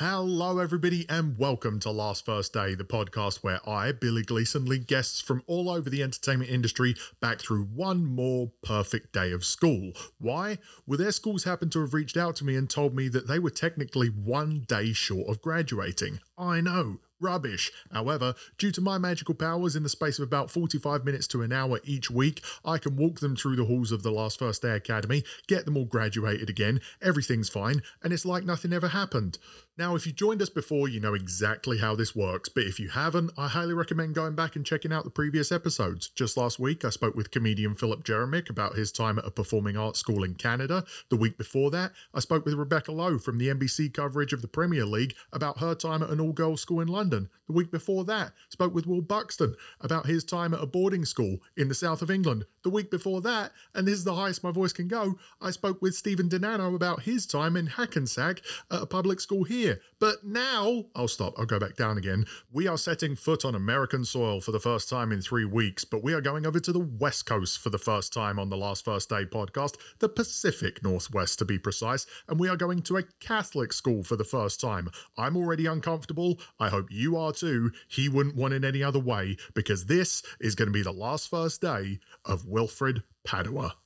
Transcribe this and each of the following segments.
Hello, everybody, and welcome to Last First Day, the podcast where I, Billy Gleeson, lead guests from all over the entertainment industry back through one more perfect day of school. Why? Well, their schools happened to have reached out to me and told me that they were technically one day short of graduating. I know, rubbish. However, due to my magical powers, in the space of about 45 minutes to an hour each week, I can walk them through the halls of the Last First Day Academy, get them all graduated again, everything's fine, and it's like nothing ever happened. Now, if you joined us before, you know exactly how this works, but if you haven't, I highly recommend going back and checking out the previous episodes. Just last week, I spoke with comedian Philip Jeremick about his time at a performing arts school in Canada. The week before that, I spoke with Rebecca Lowe from the NBC coverage of the Premier League about her time at an all girls school in London. The week before that, spoke with Will Buxton about his time at a boarding school in the south of England. The week before that, and this is the highest my voice can go, I spoke with Stephen Denano about his time in Hackensack at a public school here. But now, I'll stop, I'll go back down again. We are setting foot on American soil for the first time in three weeks, but we are going over to the West Coast for the first time on the Last First Day podcast, the Pacific Northwest to be precise, and we are going to a Catholic school for the first time. I'm already uncomfortable. I hope you are too. He wouldn't want it any other way, because this is going to be the last first day of Wilfred Padua.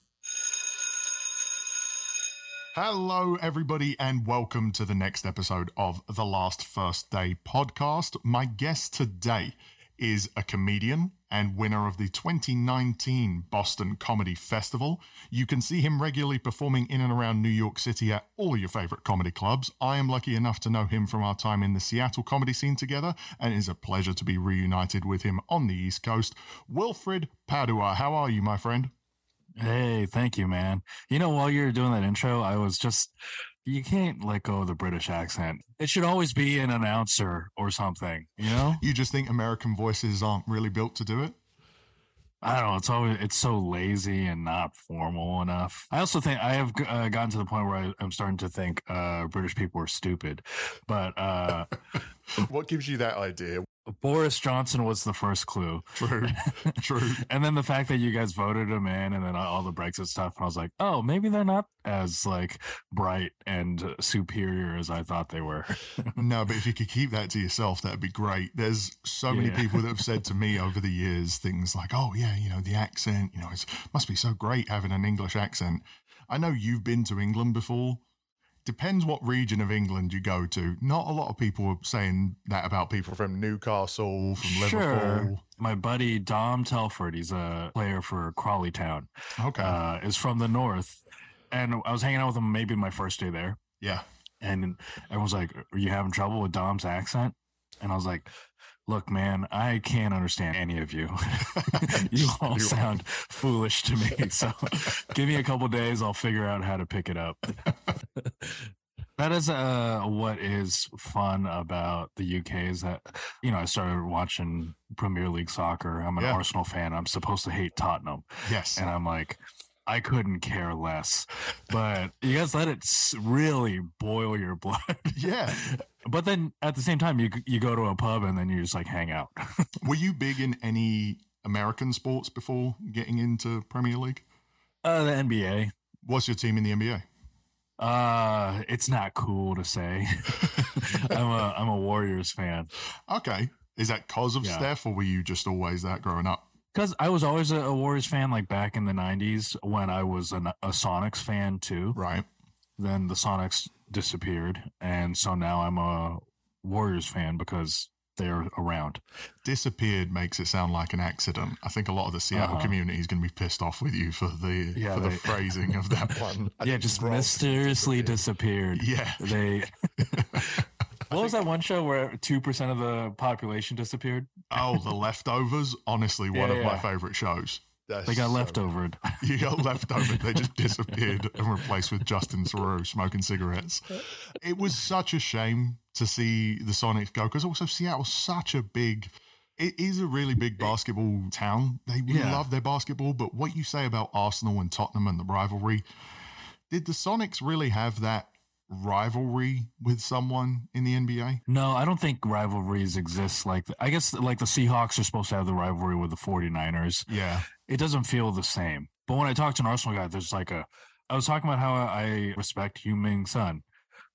Hello, everybody, and welcome to the next episode of the Last First Day podcast. My guest today is a comedian and winner of the 2019 Boston Comedy Festival. You can see him regularly performing in and around New York City at all your favorite comedy clubs. I am lucky enough to know him from our time in the Seattle comedy scene together, and it is a pleasure to be reunited with him on the East Coast. Wilfred Padua, how are you, my friend? Hey, thank you, man. You know, while you were doing that intro, I was just, you can't let go of the British accent. It should always be an announcer or something, you know? You just think American voices aren't really built to do it? I don't know. It's always, it's so lazy and not formal enough. I also think I have uh, gotten to the point where I, am starting to think uh, British people are stupid. But uh, what gives you that idea? Boris Johnson was the first clue. True, true. and then the fact that you guys voted him in, and then all the Brexit stuff, and I was like, oh, maybe they're not as like bright and superior as I thought they were. no, but if you could keep that to yourself, that'd be great. There's so many yeah. people that have said to me over the years things like, oh yeah, you know, the accent, you know, it must be so great having an English accent. I know you've been to England before depends what region of England you go to. Not a lot of people are saying that about people from Newcastle, from sure. Liverpool. My buddy Dom Telford, he's a player for Crawley Town. Okay. Uh, is from the north. And I was hanging out with him maybe my first day there. Yeah. And everyone's like, Are you having trouble with Dom's accent? And I was like, look, man, I can't understand any of you. you all sound foolish to me. So give me a couple days. I'll figure out how to pick it up. that is uh, what is fun about the UK is that, you know, I started watching Premier League soccer. I'm an yeah. Arsenal fan. I'm supposed to hate Tottenham. Yes. And I'm like, I couldn't care less. But you guys let it really boil your blood. Yeah. But then at the same time, you you go to a pub and then you just like hang out. Were you big in any American sports before getting into Premier League? Uh, the NBA. What's your team in the NBA? Uh, it's not cool to say. I'm a I'm a Warriors fan. Okay, is that cause of yeah. Steph, or were you just always that growing up? Because I was always a, a, Warriors fan, like back in the '90s when I was an, a Sonics fan too. Right. Then the Sonics disappeared, and so now I'm a Warriors fan because they're around. Disappeared makes it sound like an accident. I think a lot of the Seattle uh-huh. community is going to be pissed off with you for the yeah, for they, the phrasing of that one. yeah, just mysteriously disappeared. disappeared. Yeah, they. what was that one show where two percent of the population disappeared? Oh, The Leftovers. Honestly, one yeah, of yeah. my favorite shows. That's they got so leftovered. You got leftovered. They just disappeared and replaced with Justin Theroux smoking cigarettes. It was such a shame to see the Sonics go because also Seattle's such a big. It is a really big basketball town. They yeah. love their basketball, but what you say about Arsenal and Tottenham and the rivalry, did the Sonics really have that rivalry with someone in the NBA? No, I don't think rivalries exist like I guess like the Seahawks are supposed to have the rivalry with the 49ers. Yeah. It doesn't feel the same. But when I talk to an Arsenal guy, there's like a I was talking about how I respect Heung-min Son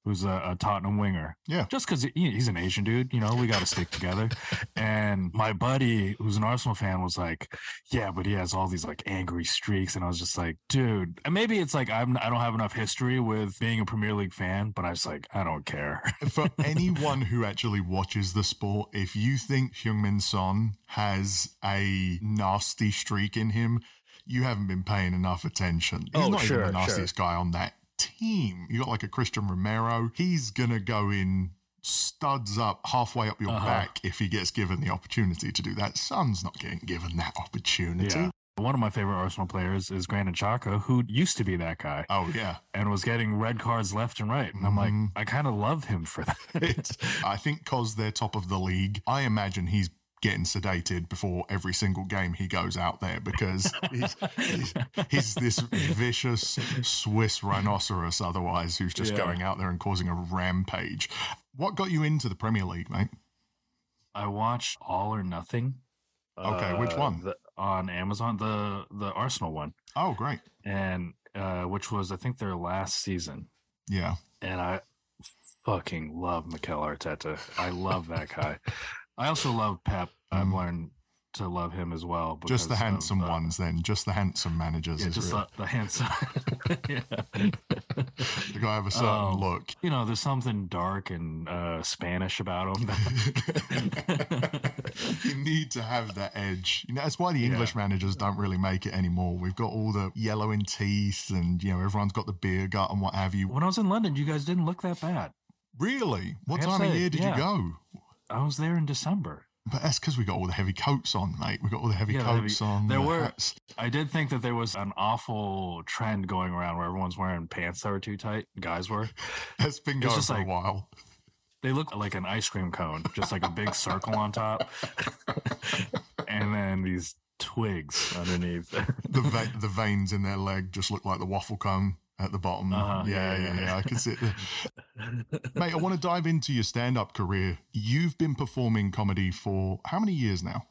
who's a, a Tottenham winger. Yeah. Just because he's an Asian dude, you know, we got to stick together. And my buddy, who's an Arsenal fan, was like, "Yeah, but he has all these like angry streaks," and I was just like, "Dude," and maybe it's like I'm I don't have enough history with being a Premier League fan, but I was like, I don't care. For anyone who actually watches the sport, if you think Heung-Min Son has a nasty streak in him, you haven't been paying enough attention. He's Oh, not sure, even the nastiest guy on that team. You got like a Cristian Romero. He's gonna go in studs up halfway up your Uh-huh. back if he gets given the opportunity to do that. Son's not getting given that opportunity. Yeah. One of my favorite Arsenal players is Granit Xhaka, who used to be that guy Oh yeah. and was getting red cards left and right. And I'm like, Mhm. I kind of love him for that. I think because they're top of the league, I imagine he's getting sedated before every single game he goes out there because he's, he's, he's this vicious Swiss rhinoceros otherwise who's just Yeah. going out there and causing a rampage. What got you into the Premier League, mate? I watched All or Nothing. Okay, which uh, one? the- on Amazon, the the Arsenal one, Oh, great. and uh, which was I think their last season. Yeah. and I fucking love Mikel Arteta. I love that guy. I also love Pep. I've learned to love him as well. Just the because handsome uh, ones, then. Just the handsome managers. Yeah, just the, the handsome. yeah. the guy have a certain Um, look. You know, there's something dark and uh, Spanish about him. you need to have that edge. You know, that's why the Yeah. English managers don't really make it anymore. We've got all the yellowing teeth, and you know, everyone's got the beer gut and what have you. when I was in London, you guys didn't look that bad. Really? What time to of year did yeah. you go? I was there in December. But that's because we got all the heavy coats on, mate. We got all the heavy Yeah, the heavy- coats on. there the were- hats. I did think that there was an awful trend going around where everyone's wearing pants that were too tight. Guys were. That's been going for like- a while. They look like an ice cream cone, just like a big circle on top, and then these twigs underneath. The ve- the veins in their leg just look like the waffle cone at the bottom. Uh-huh, yeah, yeah, yeah, yeah, I can see it. Mate, I want to dive into your stand up career. You've been performing comedy for how many years now?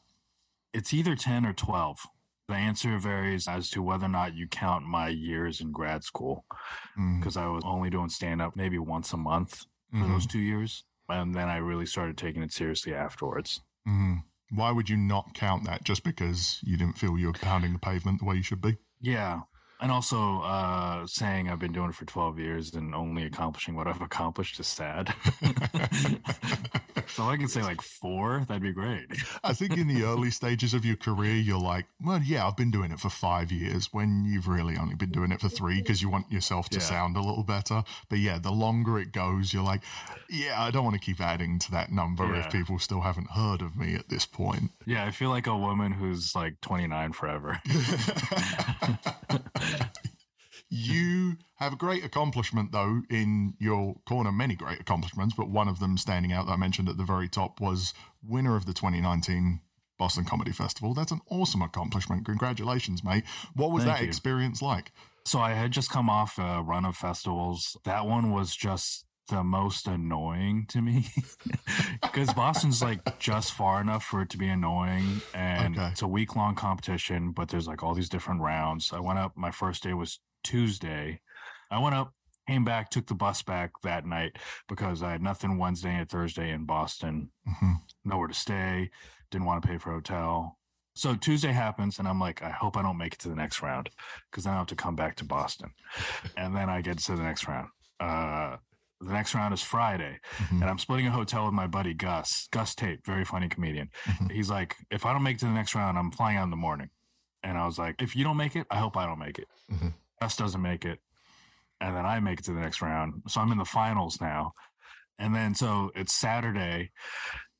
it's either 10 or 12. The answer varies as to whether or not you count my years in grad school, Mm, because I was only doing stand up maybe once a month for mhm, those two years. And then I really started taking it seriously afterwards. mhm. Why would you not count that just because you didn't feel you were pounding the pavement the way you should be? Yeah. And also, uh, saying I've been doing it for 12 years and only accomplishing what I've accomplished is sad. so I can say like four, that'd be great. I think in the early stages of your career, you're like, well, yeah, I've been doing it for five years when you've really only been doing it for three because you want yourself to Yeah. sound a little better. But yeah, the longer it goes, you're like, yeah, I don't want to keep adding to that number if people still haven't heard of me at this point. Yeah, I feel like a woman who's like 29 forever. you have a great accomplishment, though, in your corner, many great accomplishments, but one of them standing out that I mentioned at the very top was winner of the 2019 Boston Comedy Festival. That's an awesome accomplishment. Congratulations, mate. What was Thank that you. experience like? So I had just come off a run of festivals. That one was just the most annoying to me because Boston's like just far enough for it to be annoying. And Okay. it's a week long competition, but there's like all these different rounds. I went up, my first day was Tuesday. I went up, came back, took the bus back that night because I had nothing Wednesday and Thursday in Boston, Mhm. nowhere to stay, didn't want to pay for a hotel. So Tuesday happens, and I'm like, I hope I don't make it to the next round because then I have to come back to Boston. And then I get to the next round. Uh, the next round is Friday, Mhm. and I'm splitting a hotel with my buddy Gus, Gus Tate, very funny comedian. Mhm. He's like, if I don't make it to the next round, I'm flying out in the morning. And I was like, if you don't make it, I hope I don't make it. Mhm. Gus doesn't make it. And then I make it to the next round. So I'm in the finals now. And then so it's Saturday.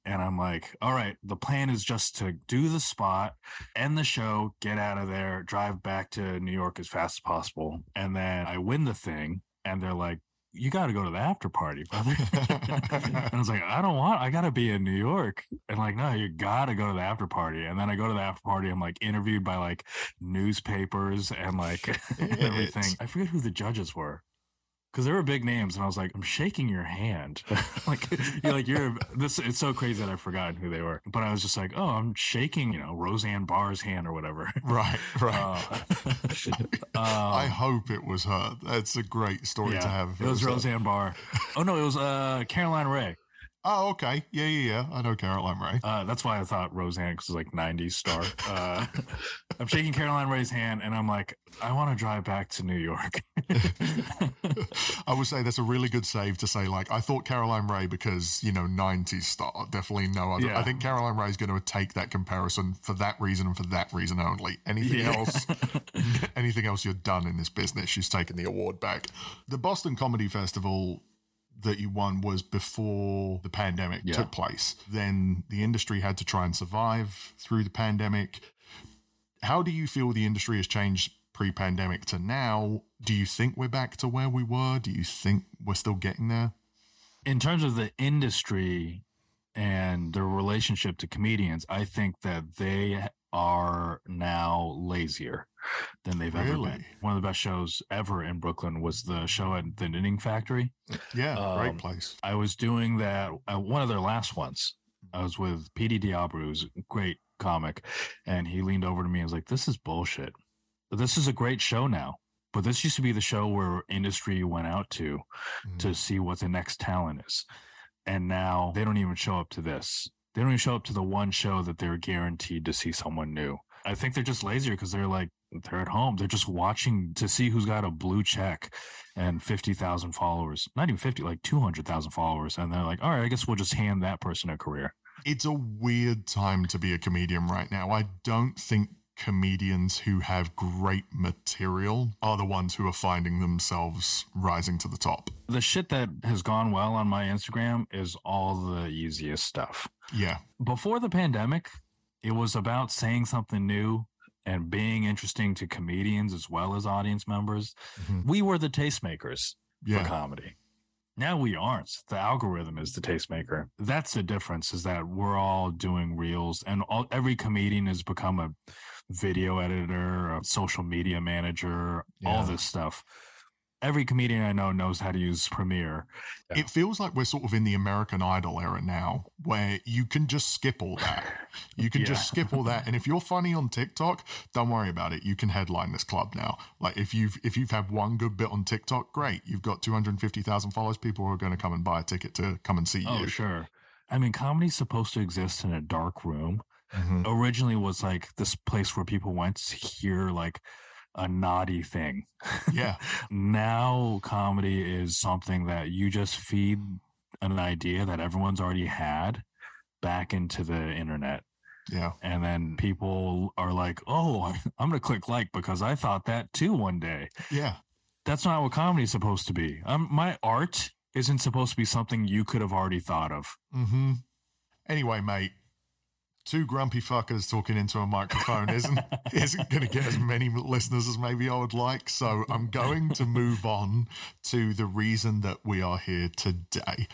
And I'm like, all right, the plan is just to do the spot, end the show, get out of there, drive back to New York as fast as possible. And then I win the thing. And they're like, you got to go to the after party, brother. and I was like, I don't want, I got to be in New York. And like, no, you got to go to the after party. And then I go to the after party. I'm like interviewed by like newspapers and like everything. I forget who the judges were because there were big names, and I was like, I'm shaking your hand. like you're like you're this. It's so crazy that I've forgotten who they were. But I was just like, oh, I'm shaking, you know, Roseanne Barr's hand or whatever. Right, right. Uh, I um, hope it was her. That's a great story to have. if It was her. Roseanne Barr. Oh no, it was uh Caroline Rhea. Oh, okay. Yeah, yeah, yeah. I know Caroline Rhea. Uh, that's why I thought Roseanne because it's like '90s star. Uh, I'm shaking Caroline Rhea's hand, and I'm like, I want to drive back to New York. I would say that's a really good save to say, like, I thought Caroline Rhea because, you know, 90s star. Definitely no other. Yeah. I think Caroline Rhea is going to take that comparison for that reason and for that reason only. Anything Yeah. else, anything else you're done in this business, she's taking the award back. The Boston Comedy Festival that you won was before the pandemic Yeah. took place. Then the industry had to try and survive through the pandemic. How do you feel the industry has changed pre pandemic to now? Do you think we're back to where we were? Do you think we're still getting there? in terms of the industry and their relationship to comedians, I think that they are now lazier than they've ever been. One of the best shows ever in Brooklyn was the show at the Knitting Factory. Yeah, Um, great place. I was doing that uh, one of their last ones. I was with PD Diablo, who's a great comic, and he leaned over to me and was like, "This is bullshit. This is a great show now. But this used to be the show where industry went out to Mm. to see what the next talent is, and now they don't even show up to this. They don't even show up to the one show that they're guaranteed to see someone new. I think they're just lazier because they're like they're at home. They're just watching to see who's got a blue check and 50,000 followers. Not even 50, like 200,000 followers. And they're like, all right, I guess we'll just hand that person a career. It's a weird time to be a comedian right now. I don't think comedians who have great material are the ones who are finding themselves rising to the top. The shit that has gone well on my Instagram is all the easiest stuff. Yeah. Before the pandemic, it was about saying something new and being interesting to comedians as well as audience members. Mhm. We were the tastemakers for comedy. Now we aren't. The algorithm is the tastemaker. That's the difference is that we're all doing reels and all, every comedian has become a video editor, a social media manager, all this stuff. Every comedian I know knows how to use Premiere. Yeah. It feels like we're sort of in the American Idol era now, where you can just skip all that. You can just skip all that, and if you're funny on TikTok, don't worry about it. You can headline this club now. Like if you've if you've had one good bit on TikTok, great. You've got two hundred fifty thousand followers. People are going to come and buy a ticket to come and see Oh, you. Oh sure. I mean, comedy's supposed to exist in a dark room. Mhm. Originally was like this place where people went to hear like a naughty thing. Yeah, now comedy is something that you just feed an idea that everyone's already had back into the internet yeah. and then people are like oh i'm gonna click like because i thought that too one day Yeah. that's not what comedy is supposed to be um, my art isn't supposed to be something you could have already thought of Mm-hmm. Anyway, mate, two grumpy fuckers talking into a microphone isn't isn't going to get as many listeners as maybe I would like. So I'm going to move on to the reason that we are here today.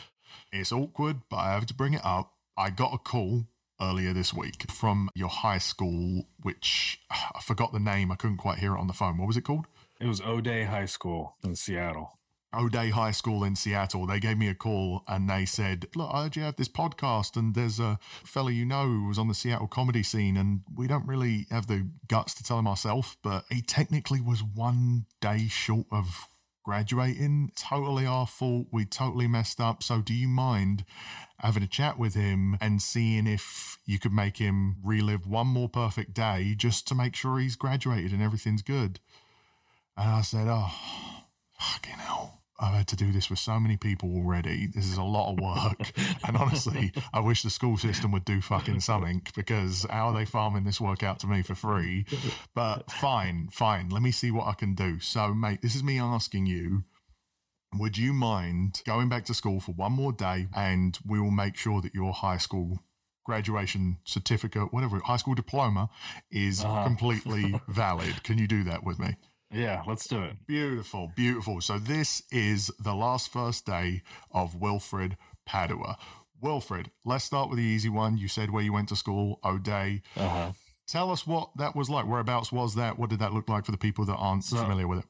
It's awkward, but I have to bring it up. I got a call earlier this week from your high school, which I forgot the name. I couldn't quite hear it on the phone. What was it called? it was o'dea high school in seattle O'Dea High School in Seattle. They gave me a call and they said, Look, I heard you have this podcast, and there's a fella you know who was on the Seattle comedy scene, and we don't really have the guts to tell him ourselves, but he technically was one day short of graduating. Totally our fault. We totally messed up. So, do you mind having a chat with him and seeing if you could make him relive one more perfect day just to make sure he's graduated and everything's good? And I said, Oh, fucking hell. I've had to do this with so many people already. This is a lot of work. and honestly, I wish the school system would do fucking something because how are they farming this work out to me for free? But fine, fine. Let me see what I can do. So, mate, this is me asking you would you mind going back to school for one more day and we will make sure that your high school graduation certificate, whatever, high school diploma is Uh-huh. completely valid? Can you do that with me? Yeah let's do it Beautiful, beautiful. So this is the last first day of Wilfred Padua. Wilfred, let's start with the easy one. You said where you went to school, O'Dea. uh-huh Tell us what that was like. Whereabouts was that? What did that look like for the people that aren't So- familiar with it?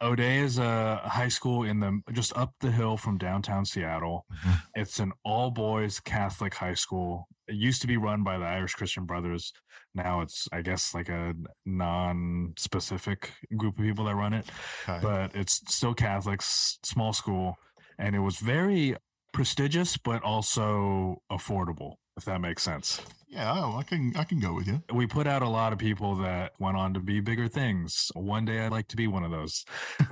O'Dea is a high school in the just up the hill from downtown Seattle. Mhm. It's an all boys Catholic high school. It used to be run by the Irish Christian Brothers. Now it's, I guess, like a non specific group of people that run it, Okay. but it's still Catholics, small school. And it was very prestigious, but also affordable, if that makes sense. yeah, oh, I can I can go with you. we put out a lot of people that went on to be bigger things. One day I'd like to be one of those.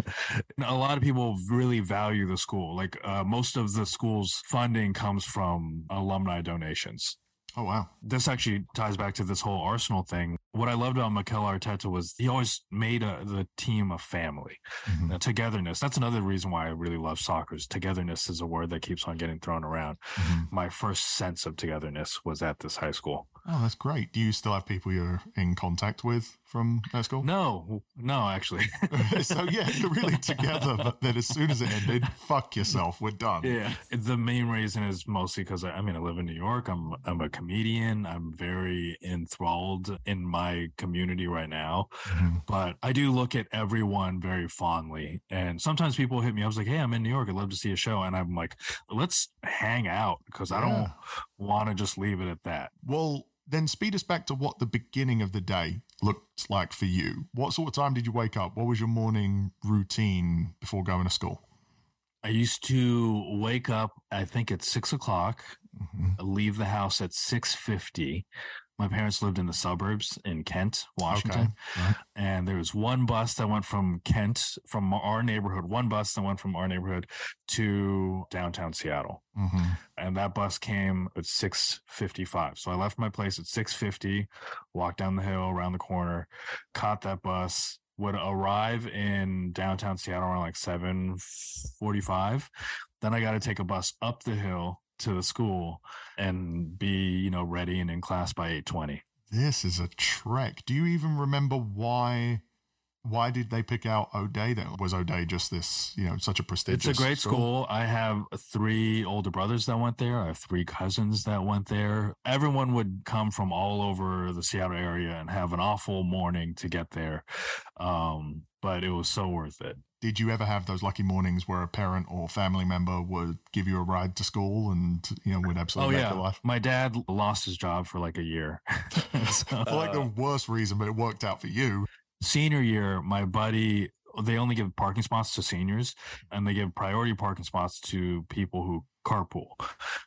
a lot of people really value the school. Like uh, most of the school's funding comes from alumni donations. Oh wow. This actually ties back to this whole Arsenal thing. What I loved about Mikel Arteta was he always made a, the team a family. Mhm. Uh, togetherness. That's another reason why I really love soccer. Is togetherness is a word that keeps on getting thrown around. Mhm. My first sense of togetherness was at this high school. Oh, that's great. Do you still have people you're in contact with from that school? No, no, actually. so yeah, you're really together, but then as soon as it ended, fuck yourself, we're done. Yeah, the main reason is mostly because I, I mean I live in New York. I'm I'm a comedian. I'm very enthralled in my community right now. Mhm. But I do look at everyone very fondly. And sometimes people hit me. I was like, "Hey, I'm in New York. I'd love to see a show." And I'm like, "Let's hang out," because I don't want to just leave it at that. Well, then speed us back to what the beginning of the day looked like for you. What sort of time did you wake up? What was your morning routine before going to school? I used to wake up. I think at six o'clock. Mhm. Leave the house at six fifty. My parents lived in the suburbs in Kent, Washington. right. and there was one bus that went from Kent, from our neighborhood, one bus that went from our neighborhood to downtown Seattle. Mhm. And that bus came at 6:55. So I left my place at 6:50, walked down the hill around the corner, caught that bus, would arrive in downtown Seattle around like 7:45. Then I got to take a bus up the hill to the school and be, you know, ready and in class by 8:20. This is a trek. Do you even remember why? Why did they pick out O'Dea? Then was O'Dea just this, you know, such a prestigious? It's a great school. I have three older brothers that went there. I have three cousins that went there. Everyone would come from all over the Seattle area and have an awful morning to get there. Um, but it was so worth it. Did you ever have those lucky mornings where a parent or family member would give you a ride to school and you know would Oh absolutely make yeah, your life? my dad lost his job for like a year. So, For like the uh, worst reason, but it worked out for you. senior year, my buddy, they only give parking spots to seniors, and they give priority parking spots to people who carpool.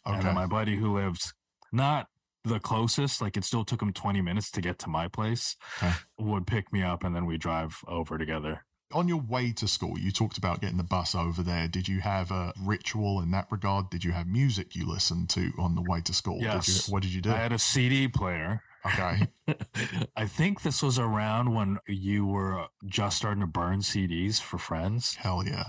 And Okay. then my buddy who lives not the closest, like it still took him 20 minutes to get to my place, Okay. would pick me up and then we drive over together. On your way to school, you talked about getting the bus over there. Did you have a ritual in that regard? Did you have music you listened to on the way to school? Did Yes. you, what did you do? I had a CD player. Okay. I think this was around when you were just starting to burn CDs for friends. Hell yeah.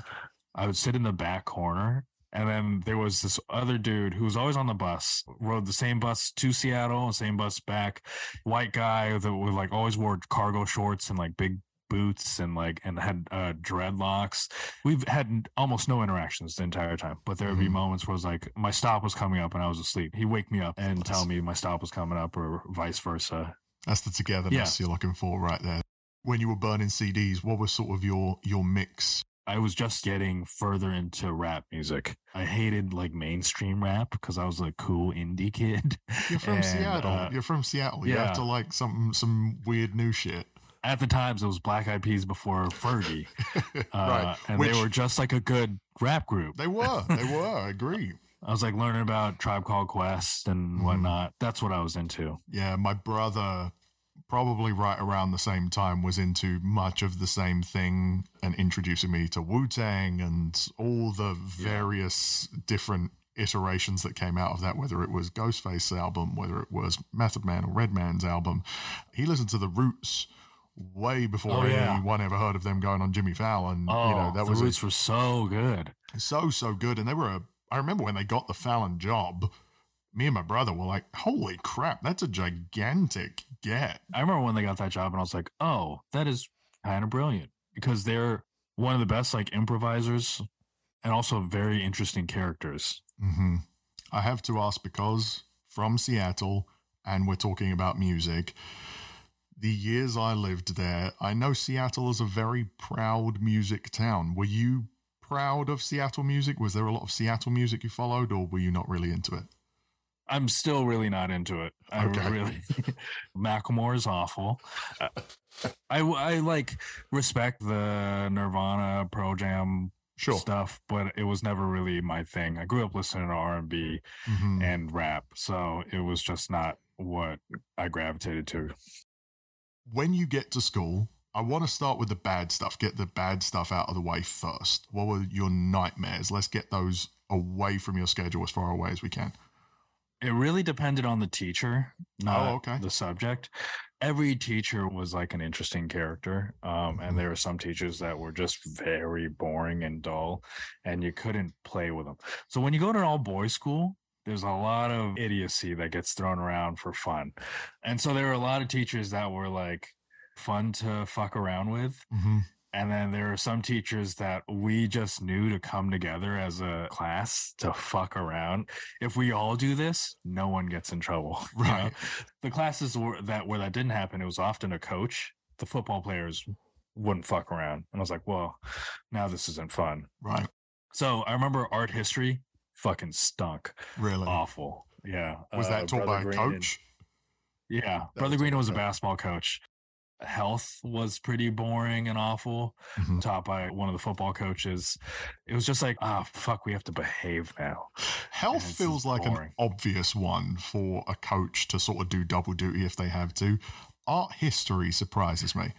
I would sit in the back corner. And then there was this other dude who was always on the bus, rode the same bus to Seattle, same bus back. White guy that was like always wore cargo shorts and like big boots and like and had uh, dreadlocks. We've had almost no interactions the entire time, but there would be Mhm. moments where it was like my stop was coming up and I was asleep. He'd wake me up and tell me my stop was coming up, or vice versa. That's the togetherness Yeah. you're looking for right there. When you were burning CDs, what was sort of your your mix? I was just getting further into rap music. I hated like mainstream rap because I was a cool indie kid. You're from And, Seattle. uh, you're from Seattle. You have to like some some weird new shit. At the times, it was Black Eyed Peas before Fergie, uh, right. and Which they were just like a good rap group. they were. They were. I agree. I was like learning about Tribe Called Quest and Mhm. whatnot. That's what I was into. Yeah, my brother, probably right around the same time, was into much of the same thing and introducing me to Wu Tang and all the various different iterations that came out of that, whether it was Ghostface's album, whether it was Method Man or Redman's album. He listened to The Roots way before Oh, yeah. anyone ever heard of them going on Jimmy Fallon. Oh, you know, that the was a roots were so good. so so good and they were a i remember when they got the fallon job me and my brother were like holy crap that's a gigantic get I remember when they got that job, and I was like, "Oh, that is kind of brilliant," because they're one of the best like improvisers, and also very interesting characters. hmm i have to ask because from seattle and we're talking about music the years I lived there, I know Seattle is a very proud music town. Were you proud of Seattle music? Was there a lot of Seattle music you followed, or were you not really into it? I'm still really not into it. I Okay. really Macklemore is awful. I I like respect the Nirvana Pearl Jam Sure. stuff, but it was never really my thing. I grew up listening to R and B Mhm. and rap, so it was just not what I gravitated to. When you get to school, I want to start with the bad stuff. Get the bad stuff out of the way first. What were your nightmares? Let's get those away from your schedule as far away as we can. It really depended on the teacher, not Oh, okay. the subject. Every teacher was like an interesting character. Um, and there were some teachers that were just very boring and dull, and you couldn't play with them. So when you go to an all boys school, there's a lot of idiocy that gets thrown around for fun. And so there were a lot of teachers that were like fun to fuck around with. Mm-hmm. And then there are some teachers that we just knew to come together as a class to fuck around. If we all do this, no one gets in trouble. you know? Right. The classes were that where that didn't happen, it was often a coach. The football players wouldn't fuck around. And I was like, well, now this isn't fun. Right. So I remember art history fucking stunk. Really. Awful. Yeah. was Uh, that taught by Brother a Green and- coach? yeah. That Brother was Green was a by a basketball coach. Health was pretty boring and awful. Mhm. taught by one of the football coaches. It was just like, ah, fuck, we have to behave now. Health feels like an obvious one for a coach to sort of do double duty if they have to. Art history surprises me.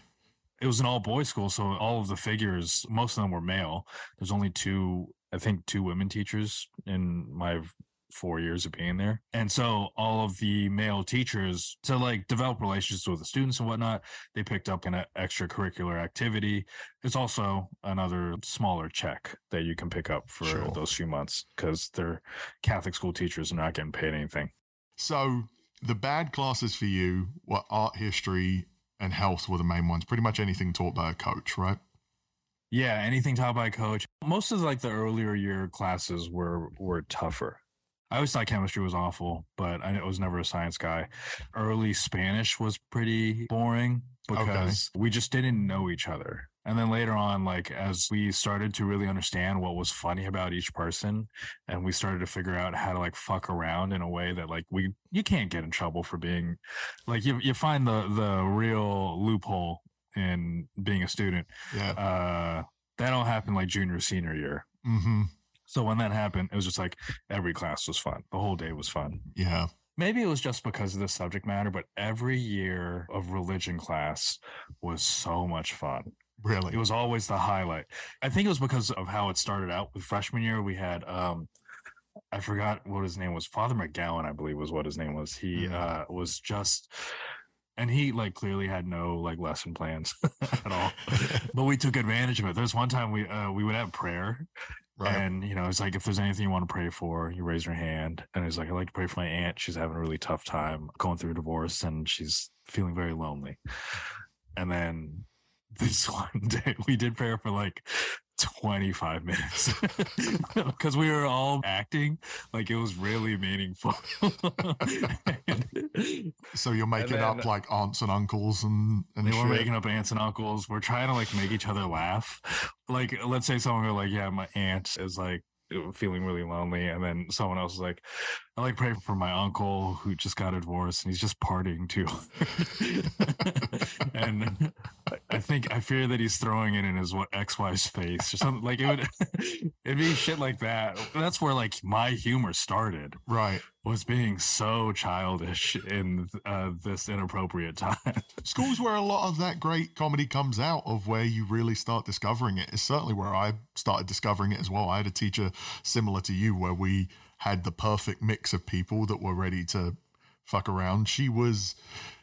It was an all boys school, so all of the figures, most of them were male. There's only two, I think, two women teachers in my four years of being there. And so all of the male teachers to like develop relationships with the students and whatnot, they picked up an e- extracurricular activity. It's also another smaller check that you can pick up for Sure. those few months because they're Catholic school teachers are not getting paid anything. So the bad classes for you were art history and health were the main ones. Pretty much anything taught by a coach, right? Yeah, anything taught by a coach. Most of like the earlier year classes were were tougher. I always thought chemistry was awful, but I was never a science guy. Early Spanish was pretty boring because we just didn't know each other. And then later on, like as we started to really understand what was funny about each person, and we started to figure out how to like fuck around in a way that like we you can't get in trouble for being like you you find the the real loophole in being a student Yeah. uh that all happened like junior senior year Mm-hmm. so when that happened it was just like every class was fun the whole day was fun Yeah. maybe it was just because of the subject matter but every year of religion class was so much fun Really. it was always the highlight i think it was because of how it started out with freshman year we had um i forgot what his name was father mcgowan i believe was what his name was he Mhm. uh was just and he like clearly had no like lesson plans at all. But we took advantage of it. There's one time we uh we would have prayer right. and you know it's like if there's anything you want to pray for you raise your hand and it's like i'd like to pray for my aunt. She's having a really tough time going through a divorce and she's feeling very lonely. And then this one day we did prayer for like 25 minutes because we were all acting like it was really meaningful so you're making then- up like aunts and uncles and, and they shit. were making up aunts and uncles. We're trying to like make each other laugh. Like, let's say someone go like, "Yeah, my aunt is like feeling really lonely," and then someone else is like, "I like praying for my uncle who just got a divorce and he's just partying too." and I think I fear that he's throwing it in his what ex-wife's face or something. Like it would, it'd be shit like that. That's where like my humor started right. was being so childish in uh, this inappropriate time. Schools where a lot of that great comedy comes out of where you really start discovering it is certainly where I started discovering it as well. I had a teacher similar to you where we had the perfect mix of people that were ready to fuck around. She was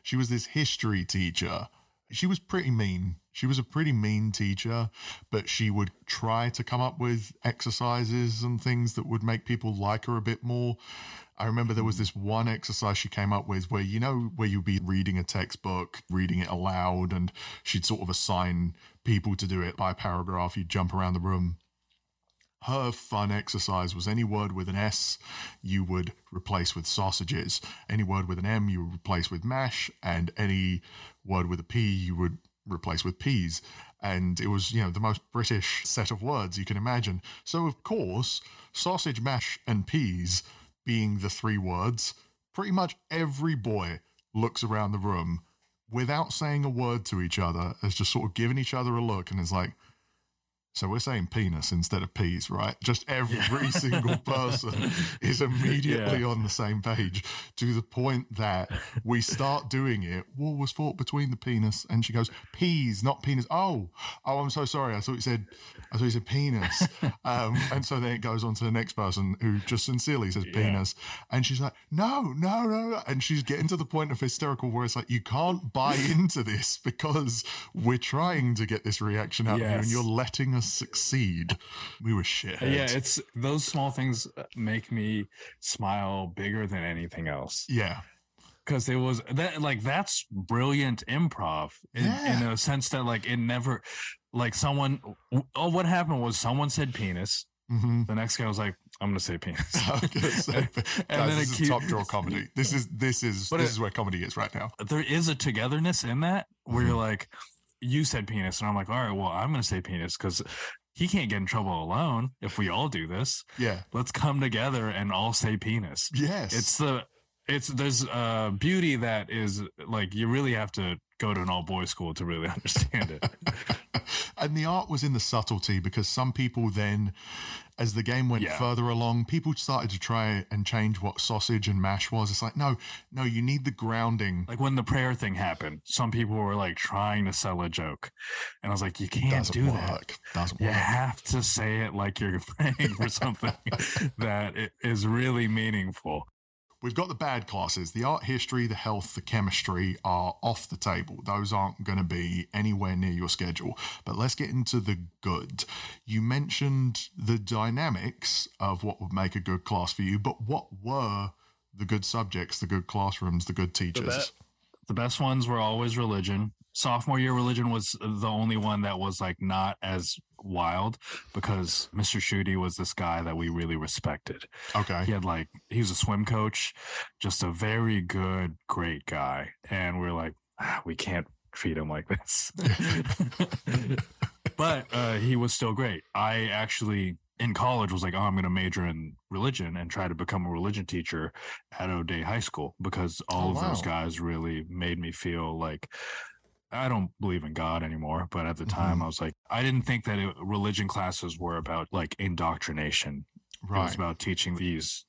she was this history teacher. She was pretty mean. She was a pretty mean teacher, but she would try to come up with exercises and things that would make people like her a bit more. I remember there was this one exercise she came up with where, you know, where you'd be reading a textbook, reading it aloud, and she'd sort of assign people to do it by paragraph. You'd jump around the room. Her fun exercise was any word with an S you would replace with sausages, any word with an M you would replace with mash, and any word with a P you would replace with peas. And it was, you know, the most British set of words you can imagine. So, of course, sausage, mash, and peas being the three words, pretty much every boy looks around the room without saying a word to each other, as just sort of giving each other a look and is like, so we're saying penis instead of peas, right? Just every yeah. single person is immediately yeah. on the same page to the point that we start doing it. War was fought between the penis, and she goes, peas, not penis. Oh, oh, I'm so sorry. I thought you said, I thought you said penis. um, and so then it goes on to the next person who just sincerely says yeah. penis, and she's like, no, no, no, and she's getting to the point of hysterical where it's like you can't buy into this because we're trying to get this reaction out yes. of you, and you're letting us succeed. We were shit. Yeah, it's those small things make me smile bigger than anything else. Yeah. Because it was that like that's brilliant improv in, yeah. in a sense that like it never like someone oh what happened was someone said penis Mm-hmm. The next guy was like, "I'm going to say penis." say, and, guys, then this is top draw comedy. This is this is this it, is where comedy is right now. There is a togetherness in that where mm-hmm. you're like, you said penis, and I'm like, all right, well, I'm going to say penis because he can't get in trouble alone if we all do this. Yeah. Let's come together and all say penis. Yes. It's the, it's, there's a beauty that is like, you really have to go to an all boys school to really understand it. and the art was in the subtlety because some people then as the game went yeah. further along, people started to try and change what sausage and mash was. It's like, no, no, you need the grounding. Like when the prayer thing happened, some people were like trying to sell a joke. And I was like, you can't Doesn't do work. that. Doesn't you work. have to say it like you're praying for something that is really meaningful. We've got the bad classes. The art history, the health, the chemistry are off the table. Those aren't going to be anywhere near your schedule. But let's get into the good. You mentioned the dynamics of what would make a good class for you, but what were the good subjects, the good classrooms, the good teachers? The, best ones were always religion. Sophomore year religion was the only one that was like not as wild because Mr. Schutte was this guy that we really respected. Okay. He had like, he was a swim coach, just a very good, great guy. And we're like, ah, we can't treat him like this. but uh, he was still great. I actually, in college, was like, oh, I'm going to major in religion and try to become a religion teacher at O'Dea High School because all oh, of wow. those guys really made me feel like I don't believe in God anymore, but at the time mm-hmm. I was like, I didn't think that it, religion classes were about like indoctrination. Right. It was about teaching these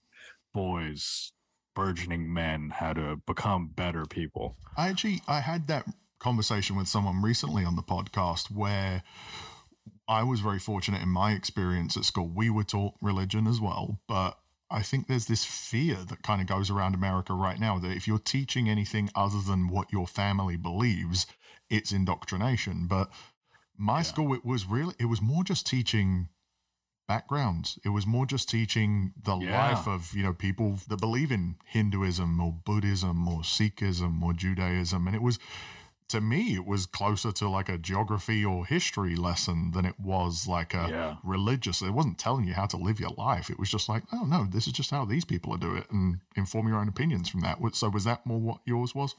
boys, burgeoning men, how to become better people. I actually, I had that conversation with someone recently on the podcast where I was very fortunate in my experience at school. We were taught religion as well, but I think there's this fear that kind of goes around America right now that if you're teaching anything other than what your family believes, it's indoctrination. But my yeah. school, it was really, it was more just teaching backgrounds. It was more just teaching the yeah. life of, you know, people that believe in Hinduism or Buddhism or Sikhism or Judaism. And it was, to me, it was closer to like a geography or history lesson than it was like a yeah. religious. It wasn't telling you how to live your life. It was just like, oh no, this is just how these people do it, and inform your own opinions from that. So was that more what yours was?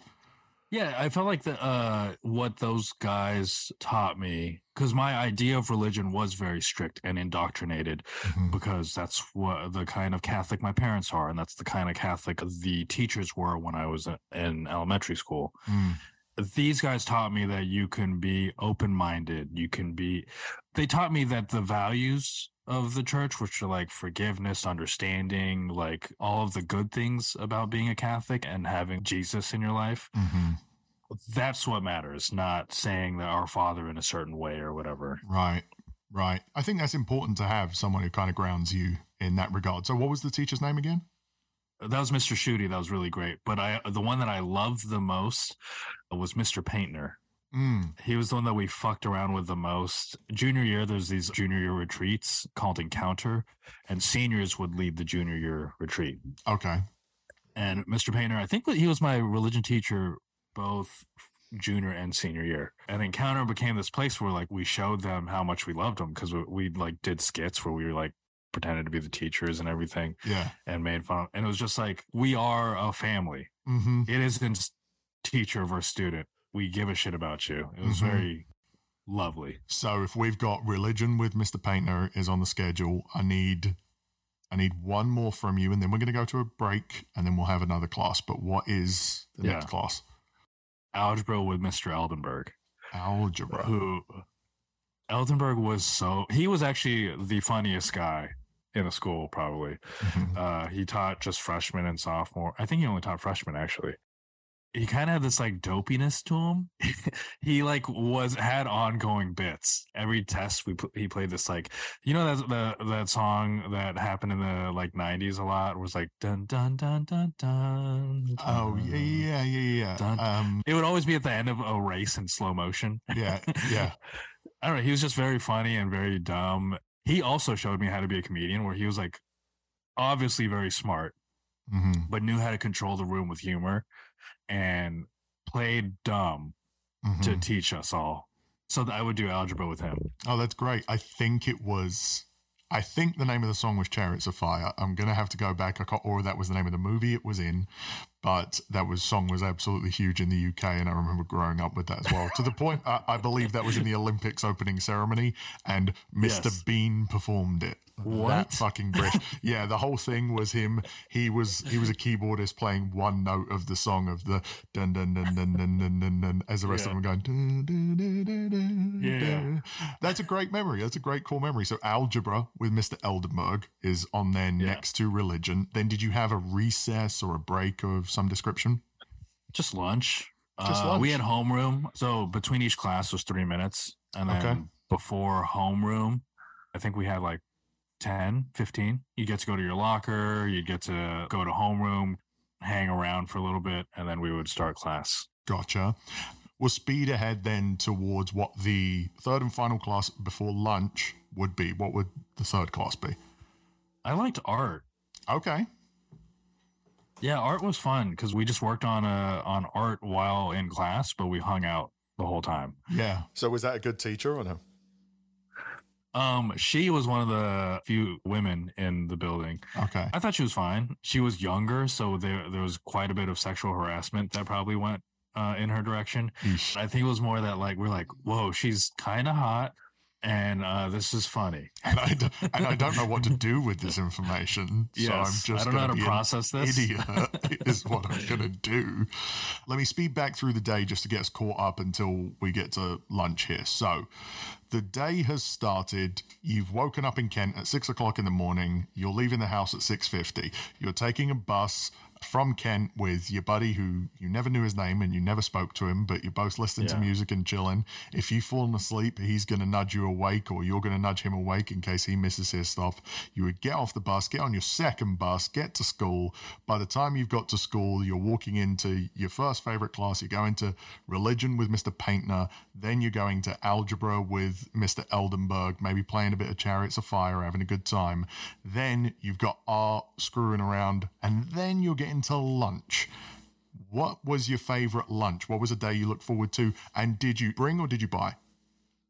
Yeah, I felt like the uh, what those guys taught me because my idea of religion was very strict and indoctrinated mm-hmm. because that's what the kind of Catholic my parents are, and that's the kind of Catholic the teachers were when I was in elementary school. Mm. These guys taught me that you can be open minded. You can be. They taught me that the values of the church, which are like forgiveness, understanding, like all of the good things about being a Catholic and having Jesus in your life. Mm-hmm. That's what matters, not saying that our Father in a certain way or whatever. Right, right. I think that's important to have someone who kind of grounds you in that regard. So, what was the teacher's name again? That was Mr. Schutte. That was really great. But I, the one that I loved the most was Mr. Painter. Mm. He was the one that we fucked around with the most. Junior year, there's these junior year retreats called Encounter, and seniors would lead the junior year retreat. Okay. And Mr. Painter, I think he was my religion teacher both junior and senior year. And Encounter became this place where like we showed them how much we loved them because we, we like did skits where we were like pretended to be the teachers and everything Yeah. and made fun of and it was just like we are a family Mm-hmm. it isn't teacher versus student we give a shit about you it was Mhm. very lovely So if we've got religion with Mr. Painter is on the schedule, I need I need one more from you, and then we're going to go to a break, and then we'll have another class. But what is the Yeah. next class? algebra with mr eldenberg Algebra. who eldenberg was so he was actually the funniest guy in the school probably Mhm. Uh, he taught just freshman and sophomore. I think he only taught freshmen actually. He kind of had this like dopiness to him. he like was had ongoing bits. Every test we pl- he played this like you know that the that song that happened in the like '90s a lot was like dun dun dun dun dun. Oh yeah, yeah, yeah, yeah. Dun. Um, It would always be at the end of a race in slow motion. yeah, yeah. I don't know. He was just very funny and very dumb. He also showed me how to be a comedian, where he was like obviously very smart, hmm but knew how to control the room with humor and played dumb to hmm teach us all. So that I would do algebra with him. Oh, that's great. I think it was. I think the name of the song was "Chariots of Fire." I'm gonna have to go back. I can't, or that was the name of the movie it was in. But that was song was absolutely huge in the UK, and I remember growing up with that as well. to the point, I, I believe that was in the Olympics opening ceremony, and Mr. Yes. Bean performed it. That fucking British? yeah, the whole thing was him. He was he was a keyboardist playing one note of the song of the dun dun dun dun dun dun dun, dun as the rest Yeah. of them going. Dun, dun, dun, dun, dun, Yeah. dun. That's a great memory. That's a great core memory. So algebra with Mr. Eldenberg is on there Yeah. next to religion. Then did you have a recess or a break of some description? Just lunch. Just Uh, We had homeroom. So between each class was three minutes. And then Okay. before homeroom, I think we had like 10, 15. You get to go to your locker, you get to go to homeroom, hang around for a little bit, and then we would start class. Gotcha. We'll speed ahead then towards what the third and final class before lunch would be. What would the third class be? I liked art. Okay. Yeah, art was fun because we just worked on uh on art while in class, but we hung out the whole time. Yeah. So was that a good teacher or no? Um, she was one of the few women in the building. Okay. I thought she was fine. She was younger, so there there was quite a bit of sexual harassment that probably went uh, in her direction. Yeesh. I think it was more that like we're like, whoa, she's kind of hot, and uh, this is funny. And I, d- and I don't know what to do with this information. So I'm just I don't know how to process this. idiot is what I'm gonna do. Let me speed back through the day just to get us caught up until we get to lunch here. So the day has started. You've woken up in Kent at six o'clock in the morning. You're leaving the house at six fifty. You're taking a bus from Kent with your buddy who you never knew his name and you never spoke to him, but you're both listening to music and chilling. If you've fallen asleep, he's going to nudge you awake or you're going to nudge him awake in case he misses his stop. You would get off the bus, get on your second bus, get to school. By the time you've got to school, you're walking into your first favorite class. You're going to religion with Mr. Painter. Then you're going to algebra with Mr. Eldenberg, maybe playing a bit of Chariots of Fire, having a good time. Then you've got art screwing around, and then you're getting to lunch. What was your favorite lunch? What was a day you looked forward to? And did you bring or did you buy?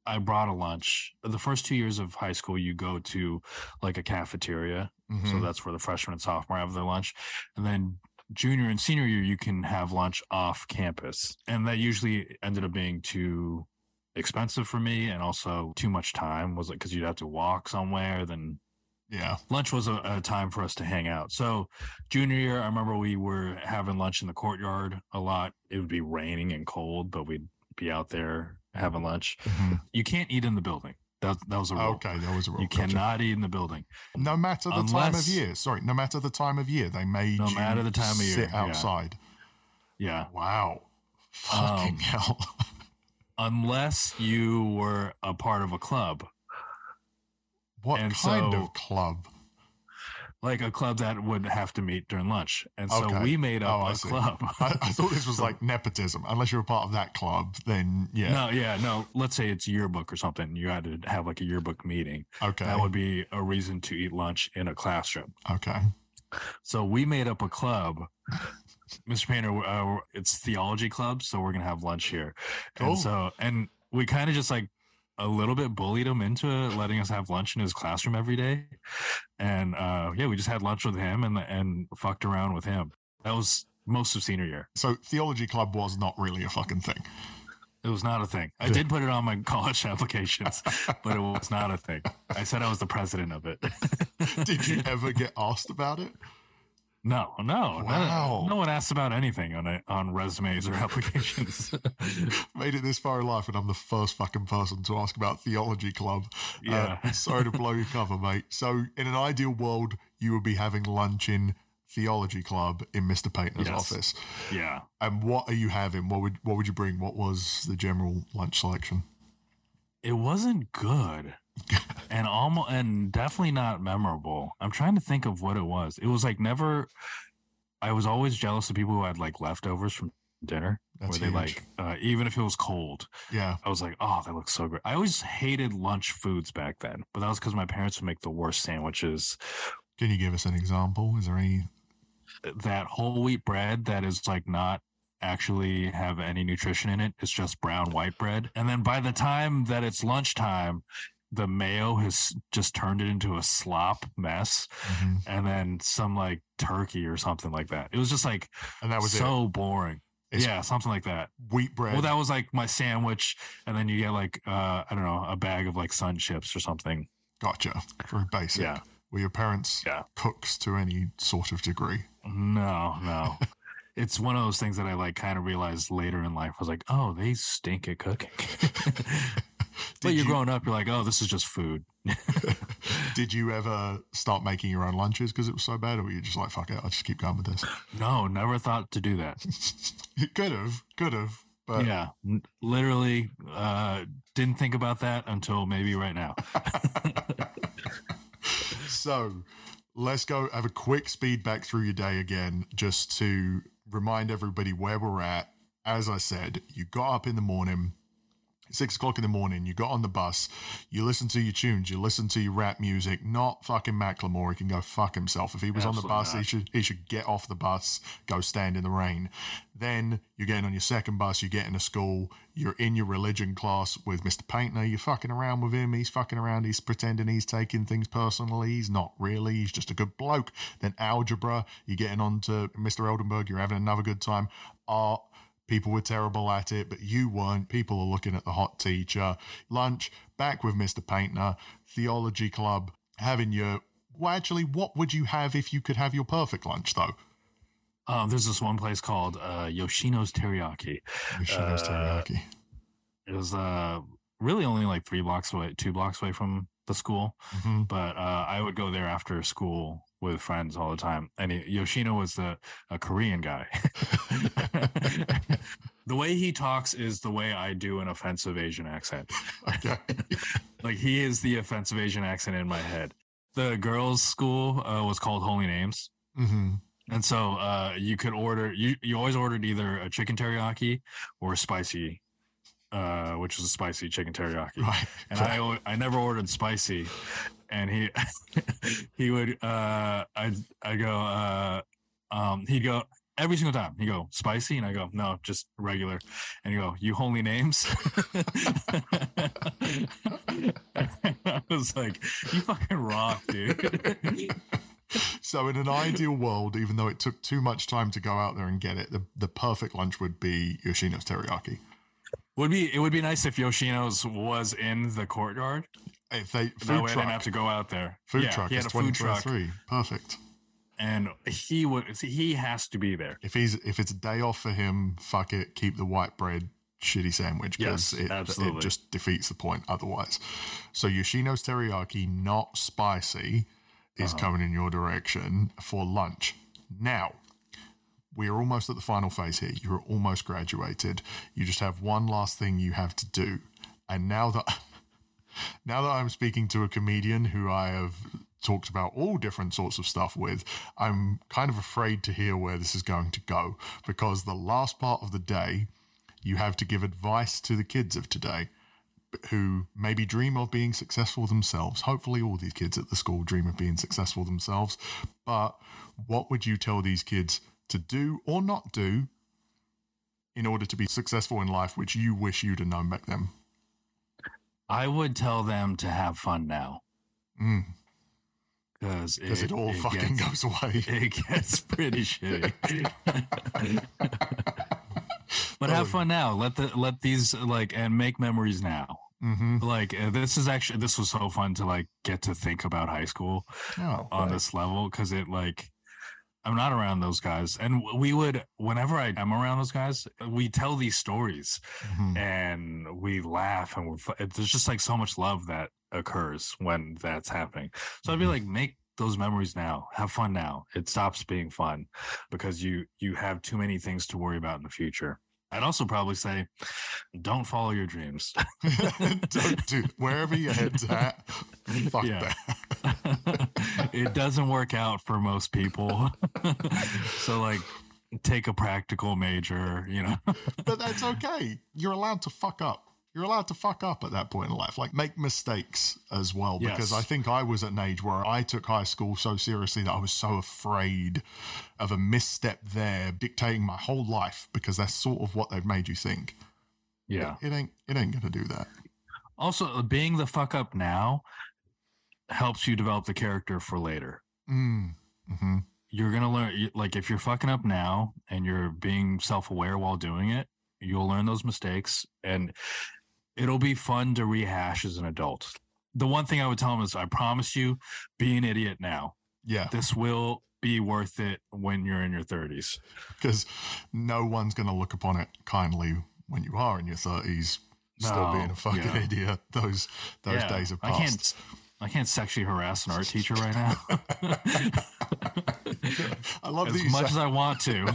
I brought a lunch. The first two years of high school, you go to like a cafeteria, so Mhm. that's where the freshman and sophomore have their lunch, and then junior and senior year you can have lunch off campus, and that usually ended up being too expensive for me and also too much time was it because you'd have to walk somewhere then yeah. lunch was a, a time for us to hang out. So junior year, I remember we were having lunch in the courtyard a lot. It would be raining and cold, but we'd be out there having lunch. Mhm. You can't eat in the building. That, that was a rule. Okay, that was a rule. You Gotcha. cannot eat in the building. No matter the time of year. Sorry, no matter the time of year, they made No matter the time of year, sit yeah. outside. Yeah. Wow. Fucking Um, hell. Unless you were a part of a club, what and kind so- of club? like a club that would have to meet during lunch. And so Okay. we made up Oh, I a see. club. I, I thought this was like nepotism. Unless you're a part of that club, then yeah. No, yeah, no. Let's say it's yearbook or something. You had to have like a yearbook meeting. Okay. That would be a reason to eat lunch in a classroom. okay. So we made up a club. Mr. Painter, uh, it's theology club, so we're gonna have lunch here. Cool. And so, and we kind of just like a little bit bullied him into letting us have lunch in his classroom every day, and uh, yeah, we just had lunch with him and and fucked around with him. That was most of senior year. So theology club was not really a fucking thing. It was not a thing. I did put it on my college applications, but it was not a thing. I said I was the president of it. did you ever get asked about it? No, no, wow. no, no one asks about anything on a, on resumes or applications. Made it this far in life, and I'm the first fucking person to ask about theology club. Uh, Yeah. Uh, sorry to blow your cover, mate. So, in an ideal world, you would be having lunch in theology club in Mr. Painter's Yes. office. yeah. And what are you having? What would what would you bring? What was the general lunch selection? It wasn't good. and almost and definitely not memorable. I'm trying to think of what it was. It was like never I was always jealous of people who had like leftovers from dinner That's where they huge. like uh, even if it was cold. Yeah. I was like, "Oh, that looks so great." I always hated lunch foods back then, but that was cuz my parents would make the worst sandwiches. Can you give us an example? Is there any? That whole wheat bread that is like not actually have any nutrition in it. It's just brown white bread. And then by the time that it's lunchtime, the mayo has just turned it into a slop mess Mhm. and then some like turkey or something like that. It was just like And that was so boring. It's- yeah, something like that. Wheat bread. Well, that was like my sandwich, and then you get like uh, I don't know a bag of like sun chips or something. gotcha. Very basic. Yeah. Were your parents Yeah. cooks to any sort of degree? No, no. it's one of those things that I like kind of realized later in life. I was like, oh, they stink at cooking. but you're you- growing up, you're like, oh, this is just food. Did you ever start making your own lunches because it was so bad, or were you just like, fuck it, I'll just keep going with this? No, never thought to do that. you could have, could have, but yeah, literally uh, didn't think about that until maybe right now. so let's go have a quick speed back through your day again, just to remind everybody where we're at. As I said, you got up in the morning, six o'clock in the morning, you got on the bus, you listen to your tunes, you listen to your rap music, not fucking Macklemore. He can go fuck himself. If he was on the Absolutely bus, he should he should get off the bus, go stand in the rain. Then you're getting on your second bus, you get into school, you're in your religion class with Mr. Painter, you're fucking around with him, he's fucking around, he's pretending he's taking things personally, he's not really, he's just a good bloke. Then algebra, you're getting on to Mr. Eldenberg, you're having another good time. Art, people were terrible at it, but you weren't. People are looking at the hot teacher. Lunch, back with Mr. Painter, theology club, having your. Well, actually, what would you have if you could have your perfect lunch, though? Um, there's this one place called uh, Yoshino's Teriyaki. Yoshino's Uh, teriyaki. It was uh, really only like three blocks away, two blocks away from the school. hmm but uh, I would go there after school with friends all the time. And he, Yoshino was the a Korean guy. the way he talks is the way I do an offensive Asian accent. Okay. Like he is the offensive Asian accent in my head. The girls' school uh, was called Holy Names. hmm And so uh, you could order you you always ordered either a chicken teriyaki or spicy, uh, which was a spicy chicken teriyaki Right. and I I never ordered spicy, and he he would uh I I go uh um he'd go every single time. He go spicy? And I go no just regular. And he go you holy names? I was like you fucking rock dude. So, in an ideal world, even though it took too much time to go out there and get it, the, the perfect lunch would be Yoshino's teriyaki. would be it would be nice if Yoshino's was in the courtyard If they that food way I didn't have to go out there food yeah, truck he is had a food truck Perfect. and he would he has to be there If he's if it's a day off for him, fuck it, keep the white bread shitty sandwich because Yes, it, it just defeats the point otherwise. So Yoshino's teriyaki, not spicy, is Uh-huh. coming in your direction for lunch. Now, we are almost at the final phase here. You're almost graduated. You just have one last thing you have to do. And now that now that I'm speaking to a comedian who I have talked about all different sorts of stuff with, I'm kind of afraid to hear where this is going to go because the last part of the day, you have to give advice to the kids of today who maybe dream of being successful themselves. Hopefully, all these kids at the school dream of being successful themselves. But what would you tell these kids to do or not do in order to be successful in life, which you wish you'd have known back then? I would tell them to have fun now Mm, because because it, all fucking gets, goes away. It gets pretty shitty. but have Oh. fun now. Let the let these like and make memories now. hmm Like uh, this is actually this was so fun to like get to think about high school Oh, on this level because it like I'm not around those guys, and we would whenever I am around those guys, we tell these stories Mhm. and we laugh and we're, there's just like so much love that occurs when that's happening. So I'd be Mhm. like, make those memories now, have fun now. It stops being fun because you you have too many things to worry about in the future. I'd also probably say, don't follow your dreams. Don't do wherever your head's at. Fuck Yeah. that. it doesn't work out for most people. so like take a practical major, you know. But that's okay. You're allowed to fuck up. You're allowed to fuck up at that point in life. Like make mistakes as well. Because Yes. I think I was at an age where I took high school so seriously that I was so afraid of a misstep there dictating my whole life because that's sort of what they've made you think. Yeah. It ain't it ain't gonna do that. Also, being the fuck up now helps you develop the character for later. Mm. hmm You're going to learn like if you're fucking up now and you're being self-aware while doing it, you'll learn those mistakes and it'll be fun to rehash as an adult. The one thing I would tell them is I promise you be an idiot now. Yeah. This will be worth it when you're in your 30s. Because no one's gonna look upon it kindly when you are in your thirties. Still No, being a fucking yeah. idiot. Those those Yeah, days have I passed. I can't sexually harass an art teacher right now. I love as you much as I want to.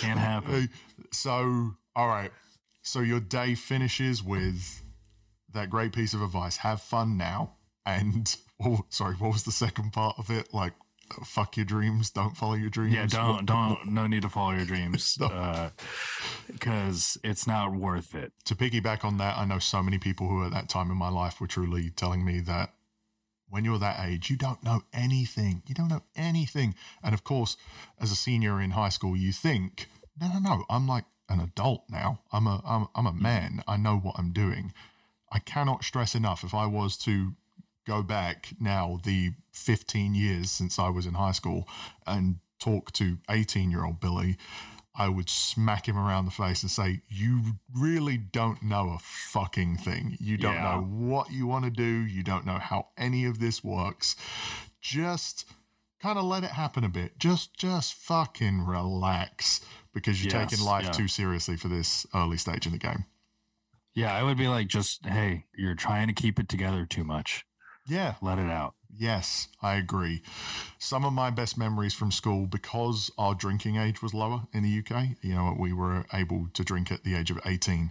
Can't happen. So, all right. So your day finishes with that great piece of advice: have fun now. And oh, sorry, what was the second part of it? Like, fuck your dreams, don't follow your dreams. Yeah, don't don't no need to follow your dreams because uh, it's not worth it. To piggyback on that, I know so many people who at that time in my life were truly telling me that when you're that age, you don't know anything. You don't know anything. And of course, as a senior in high school, you think, no, no, no, I'm like an adult now. I'm a, I'm, I'm a mm. man. I know what I'm doing. I cannot stress enough. If I was to go back now, the 15 years since I was in high school, and talk to 18 year old Billy, I would smack him around the face and say, You really don't know a fucking thing. You don't Yeah. know what you want to do. You don't know how any of this works. Just kind of let it happen a bit. Just, just fucking relax because you're Yes, taking life yeah. too seriously for this early stage in the game. Yeah, I would be like, just hey, you're trying to keep it together too much. Yeah. Let it out. Yes, I agree. Some of my best memories from school, because our drinking age was lower in the UK, you know, we were able to drink at the age of 18.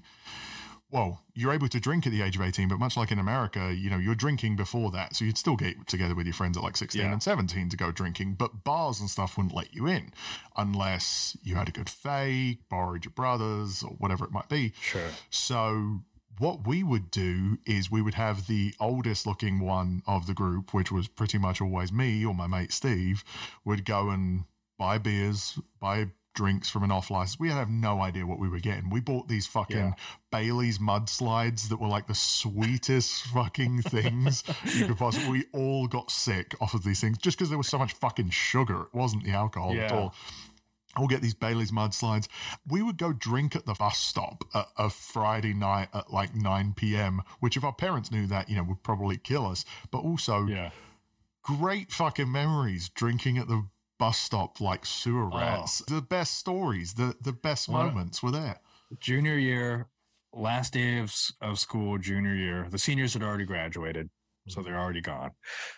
Well, you're able to drink at the age of 18, but much like in America, you know, you're drinking before that. So you'd still get together with your friends at like 16 Yeah. and 17 to go drinking, but bars and stuff wouldn't let you in unless you had a good fake, borrowed your brothers, or whatever it might be. Sure. So what we would do is we would have the oldest looking one of the group, which was pretty much always me or my mate Steve, would go and buy beers, buy drinks from an off license. We have no idea what we were getting. We bought these fucking Yeah. Bailey's mudslides that were like the sweetest fucking things you could possibly. We all got sick off of these things just because there was so much fucking sugar. It wasn't the alcohol at all. We'll get these Bailey's mudslides. We would go drink at the bus stop a Friday night at like 9 p.m., which if our parents knew that, you know, would probably kill us. But also, Yeah. great fucking memories drinking at the bus stop like sewer Oh. rats. The best stories, the, the best What- moments were there. Junior year, last day of, of school, junior year, the seniors had already graduated, so they're already gone.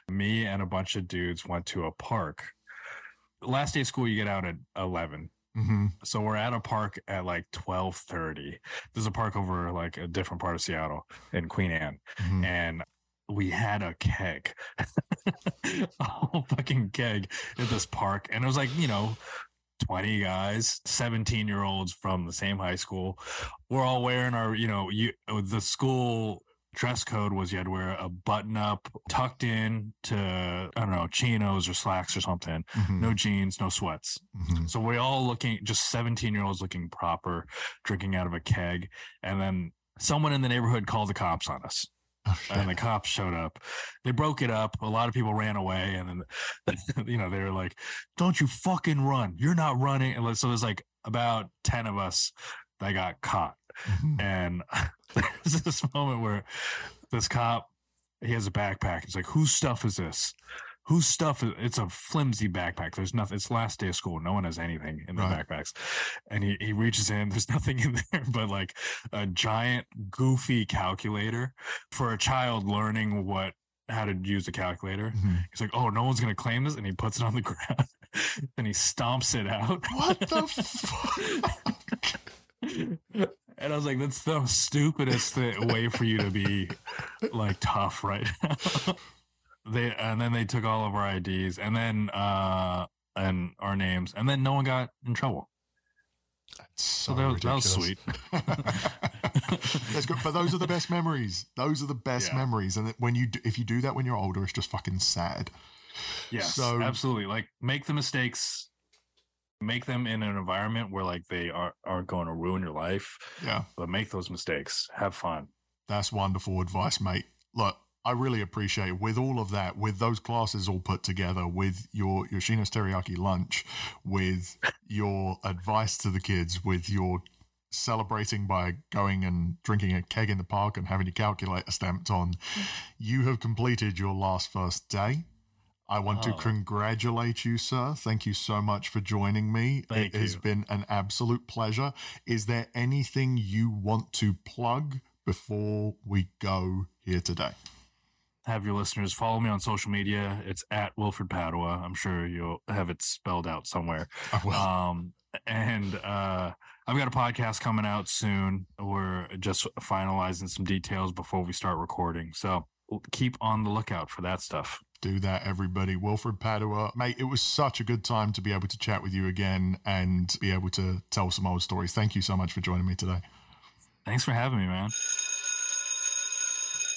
Me and a bunch of dudes went to a park. Last day of school, you get out at 11. hmm So we're at a park at like 12:30. There's a park over like a different part of Seattle in Queen Anne. hmm and we had a keg, a whole fucking keg at this park, and it was like you know. 20 guys 17 year olds from the same high school we're all wearing our you know you the school dress code was you had to wear a button up tucked in to i don't know chinos or slacks or something hmm no jeans no sweats hmm so we all looking just 17 year olds looking proper, drinking out of a keg. And then someone in the neighborhood called the cops on us. Okay. and the cops showed up. They broke it up. A lot of people ran away, and then you know they were like, "Don't you fucking run! You're not running!" And so there's like about ten of us that got caught, Mhm. and there's this moment where this cop he has a backpack. He's like, "Whose stuff is this?" Whose stuff is it's a flimsy backpack. There's nothing. It's last day of school. No one has anything in their Right. backpacks. And he, he reaches in, there's nothing in there but like a giant goofy calculator for a child learning what how to use a calculator. Mhm. He's like, "Oh, no one's gonna claim this," and he puts it on the ground. and he stomps it out. What the fuck? And I was like, "That's the stupidest way for you to be like tough right now." they and then they took all of our IDs and then uh and our names and then no one got in trouble. so So, that, was, that was sweet. That's good, but those are the best memories. Those are the best Yeah. memories, and when you do, if you do that when you're older, it's just fucking sad. Yes, So- absolutely. Like make the mistakes, make them in an environment where like they are aren't going to ruin your life, Yeah, but make those mistakes. Have fun. that's wonderful advice, mate. Look, I really appreciate with all of that, with those classes all put together, with your your Shino's teriyaki lunch, with your advice to the kids, with your celebrating by going and drinking a keg in the park and having your calculator stamped on, mm. you have completed your last first day. I want to Oh. congratulate you, sir. Thank you so much for joining me. Thank it has been an absolute pleasure. Is there anything you want to plug before we go here today? Have your listeners follow me on social media. It's at Wilfred Padua. I'm sure you'll have it spelled out somewhere. I will. Um, and uh, I've got a podcast coming out soon. We're just finalizing some details before we start recording. So keep on the lookout for that stuff. Do that, everybody. Wilfred Padua, mate, it was such a good time to be able to chat with you again and be able to tell some old stories. Thank you so much for joining me today. Thanks for having me, man.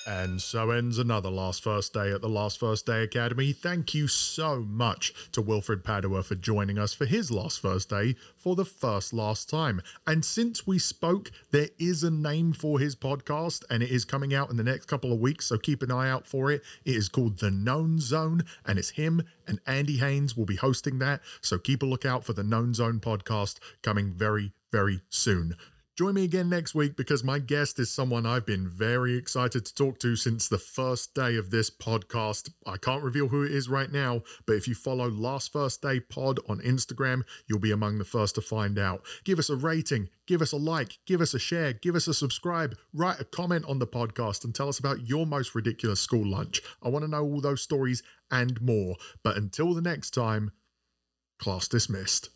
And so ends another Last First Day at the Last First Day Academy. Thank you so much to Wilfred Padua for joining us for his Last First Day for the first last time. And since we spoke, there is a name for his podcast and it is coming out in the next couple of weeks, so keep an eye out for it. It is called The Known Zone and it's him and Andy Haynes will be hosting that. So keep a lookout for the Known Zone podcast coming very, very soon. Join me again next week because my guest is someone I've been very excited to talk to since the first day of this podcast. I can't reveal who it is right now, but if you follow Last First Day Pod on Instagram, you'll be among the first to find out. Give us a rating, give us a like, give us a share, give us a subscribe, write a comment on the podcast and tell us about your most ridiculous school lunch. I want to know all those stories and more. But until the next time, class dismissed.